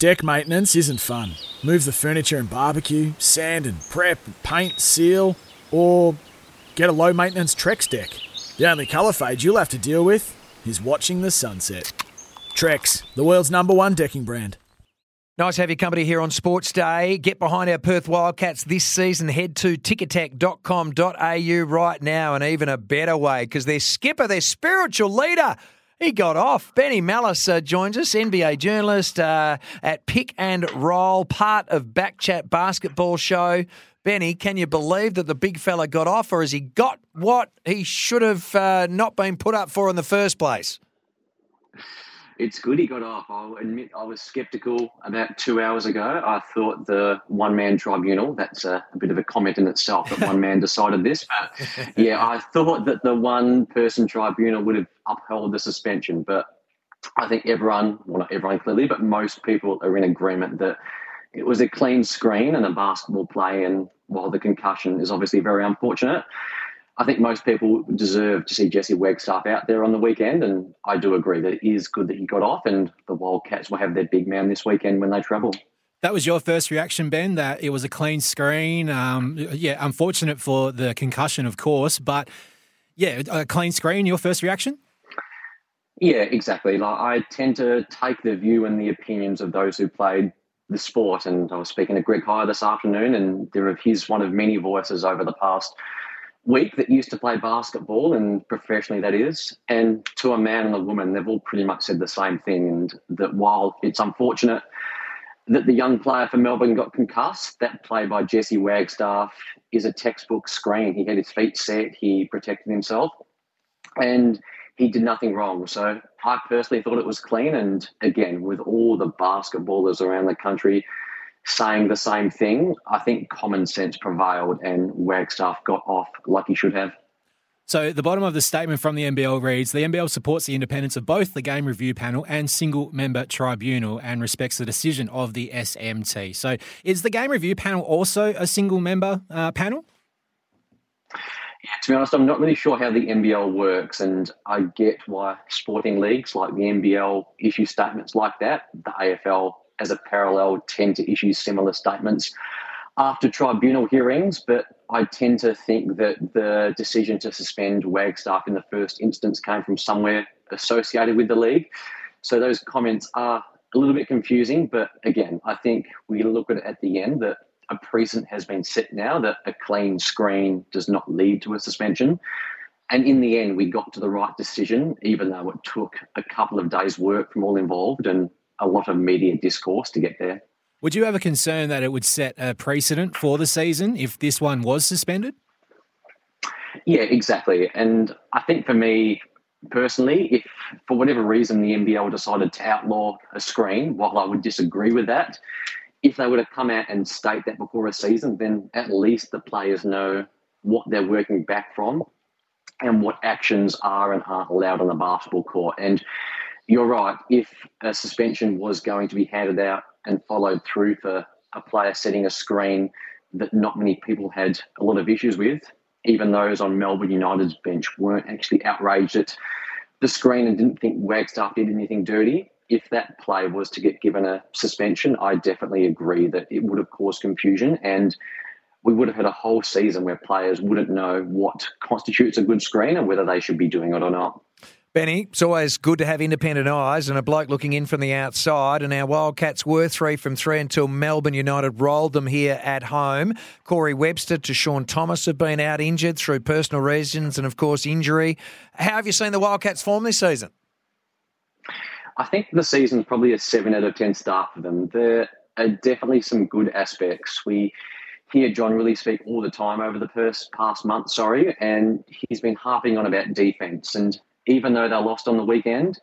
Deck maintenance isn't fun. Move the furniture and barbecue, sand and prep, paint, seal, or get a low maintenance Trex deck. The only colour fade you'll have to deal with is watching the sunset. Trex, the world's number one decking brand. Nice to have your company here on Sports Day. Get behind our Perth Wildcats this season. Head to ticketek.com.au right now, and even a better way because their skipper, their spiritual leader, he got off. Benny Mallis uh, joins us, NBA journalist uh, at Pick and Roll, part of Backchat Basketball Show. Benny, can you believe that the big fella got off, or has he got what he should have uh, not been put up for in the first place? It's good he got off. I'll admit I was sceptical about two hours ago. I thought the one man tribunal, that's a, a, bit of a comment in itself that one man decided this. But yeah, I thought that the one person tribunal would have upheld the suspension. But I think everyone, well, not everyone clearly, but most people are in agreement that it was a clean screen and a basketball play. And while the concussion is obviously very unfortunate, I think most people deserve to see Jesse Wagstaff out there on the weekend, and I do agree that it is good that he got off, and the Wildcats will have their big man this weekend when they travel. That was your first reaction, Ben. That it was a clean screen. Um, yeah, unfortunate for the concussion, of course, but yeah, a clean screen. Your first reaction? Yeah, exactly. Like I tend to take the view and the opinions of those who played the sport, and I was speaking to Greg Hire this afternoon, and they're of his one of many voices over the past week that used to play basketball and professionally that is and to a man and a woman they've all pretty much said the same thing and that while it's unfortunate that the young player for melbourne got concussed that play by jesse wagstaff is a textbook screen. He had his feet set he protected himself and he did nothing wrong. So i personally thought it was clean and again with all the basketballers around the country saying the same thing, I think common sense prevailed and Wagstaff got off like he should have. So, the bottom of the statement from the NBL reads The NBL supports the independence of both the game review panel and single member tribunal and respects the decision of the SMT. So, is the game review panel also a single member uh, panel? Yeah, to be honest, I'm not really sure how the NBL works, and I get why sporting leagues like the NBL issue statements like that. The AFL as a parallel tend to issue similar statements after tribunal hearings, but I tend to think that the decision to suspend Wagstaff in the first instance came from somewhere associated with the league. So those comments are a little bit confusing, but again, I think we look at it at the end that a precedent has been set now that a clean screen does not lead to a suspension. And in the end, we got to the right decision, even though it took a couple of days' work from all involved. And a lot of media discourse to get there. Would you have a concern that it would set a precedent for the season if this one was suspended? Yeah, exactly. And I think for me personally, if for whatever reason the NBL decided to outlaw a screen, while I would disagree with that, if they were to come out and state that before a season, then at least the players know what they're working back from and what actions are and aren't allowed on the basketball court. And you're right. If a suspension was going to be handed out and followed through for a player setting a screen that not many people had a lot of issues with, even those on Melbourne United's bench weren't actually outraged at the screen and didn't think Wagstaff did anything dirty. If that play was to get given a suspension, I definitely agree that it would have caused confusion and we would have had a whole season where players wouldn't know what constitutes a good screen and whether they should be doing it or not. Benny, it's always good to have independent eyes and a bloke looking in from the outside. And our Wildcats were three from three until Melbourne United rolled them here at home. Corey Webster TaShawn Thomas have been out injured through personal reasons and, of course, injury. How have you seen the Wildcats form this season? I think the season's probably a seven out of 10 start for them. There are definitely some good aspects. We hear John Rillie speak all the time over the first past month, sorry, and he's been harping on about defense. And even though they lost on the weekend,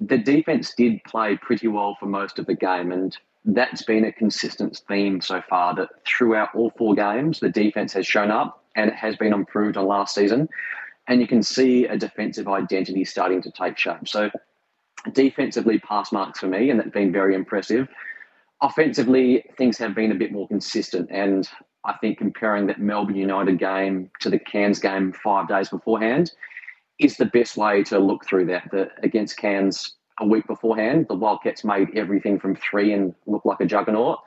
the defense did play pretty well for most of the game, and that's been a consistent theme so far. That throughout all four games, the defense has shown up, and it has been improved on last season. And you can see a defensive identity starting to take shape. So, defensively, pass marks for me, and that's been very impressive. Offensively, things have been a bit more consistent, and I think comparing that Melbourne United game to the Cairns game five days beforehand is the best way to look through that. The, against Cairns a week beforehand, the Wildcats made everything from three and looked like a juggernaut.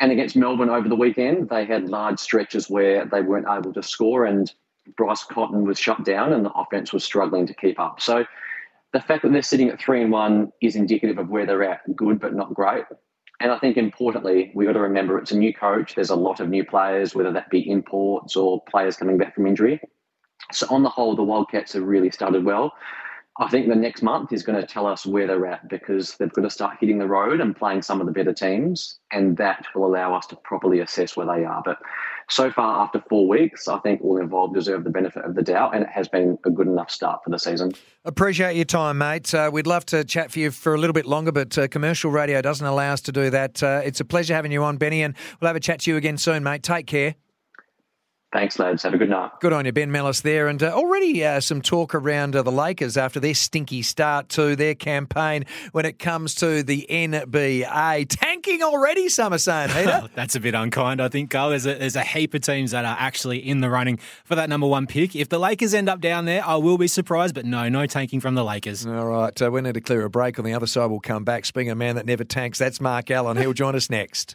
And against Melbourne over the weekend, they had large stretches where they weren't able to score, and Bryce Cotton was shut down, and the offense was struggling to keep up. So the fact that they're sitting at three and one is indicative of where they're at. Good, but not great. And I think importantly, we've got to remember it's a new coach. There's a lot of new players, whether that be imports or players coming back from injury. So on the whole, the Wildcats have really started well. I think the next month is going to tell us where they're at because they've got to start hitting the road and playing some of the better teams, and that will allow us to properly assess where they are. But so far, after four weeks, I think all involved deserve the benefit of the doubt, and it has been a good enough start for the season. Appreciate your time, mate. Uh, we'd love to chat for you for a little bit longer, but uh, commercial radio doesn't allow us to do that. Uh, it's a pleasure having you on, Benny, and we'll have a chat to you again soon, mate. Take care. Thanks, lads. Have a good night. Good on you, Ben Mellis there. And uh, already uh, some talk around uh, the Lakers after their stinky start to their campaign when it comes to the NBA. Tanking already, some are saying, Peter. Oh, that's a bit unkind, I think, Carl. There's a, there's a heap of teams that are actually in the running for that number one pick. If the Lakers end up down there, I will be surprised, but no, no tanking from the Lakers. All right. Uh, we need to clear a break. On the other side, we'll come back. Speaking of a man that never tanks, that's Mark Allen. He'll join us next.